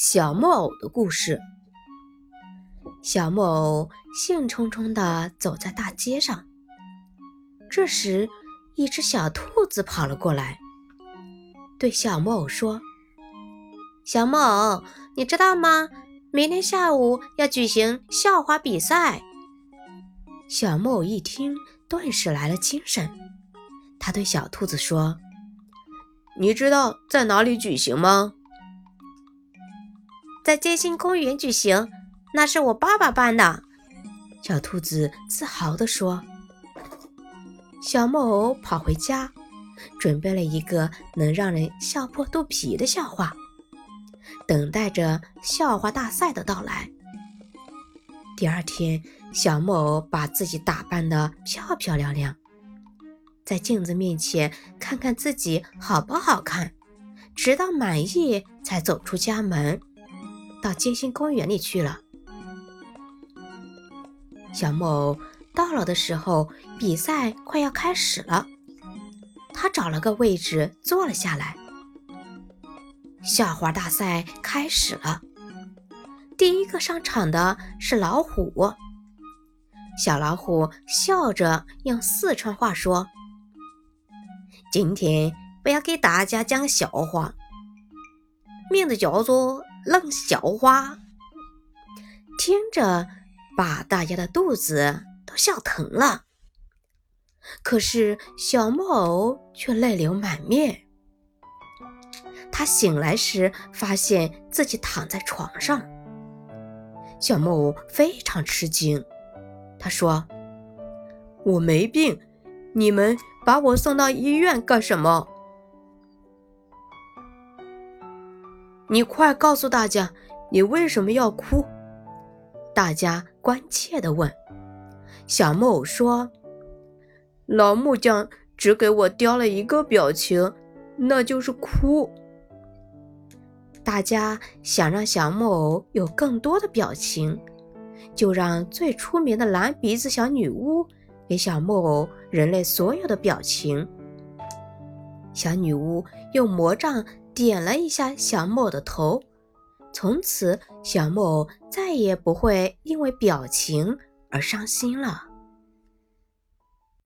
小木偶的故事。小木偶兴冲冲地走在大街上，这时，一只小兔子跑了过来，对小木偶说：“小木偶，你知道吗？明天下午要举行校花比赛。”小木偶一听，顿时来了精神。他对小兔子说：“你知道在哪里举行吗？”在街心公园举行，那是我爸爸办的。小兔子自豪地说。小木偶跑回家，准备了一个能让人笑破肚皮的笑话，等待着笑话大赛的到来。第二天，小木偶把自己打扮得漂漂亮亮，在镜子面前看看自己好不好看，直到满意才走出家门。到金星公园里去了。小木偶到了的时候，比赛快要开始了。他找了个位置坐了下来。笑话大赛开始了。第一个上场的是老虎。小老虎笑着用四川话说：“今天我要给大家讲笑话，名字叫做……”浪小花，听着把大家的肚子都笑疼了。可是小木偶却泪流满面。他醒来时，发现自己躺在床上。小木偶非常吃惊，他说：“我没病，你们把我送到医院干什么？”你快告诉大家，你为什么要哭？大家关切地问。小木偶说：“老木匠只给我雕了一个表情，那就是哭。”大家想让小木偶有更多的表情，就让最出名的蓝鼻子小女巫给小木偶人类所有的表情。小女巫用魔杖。点了一下小木偶的头，从此小木偶再也不会因为表情而伤心了。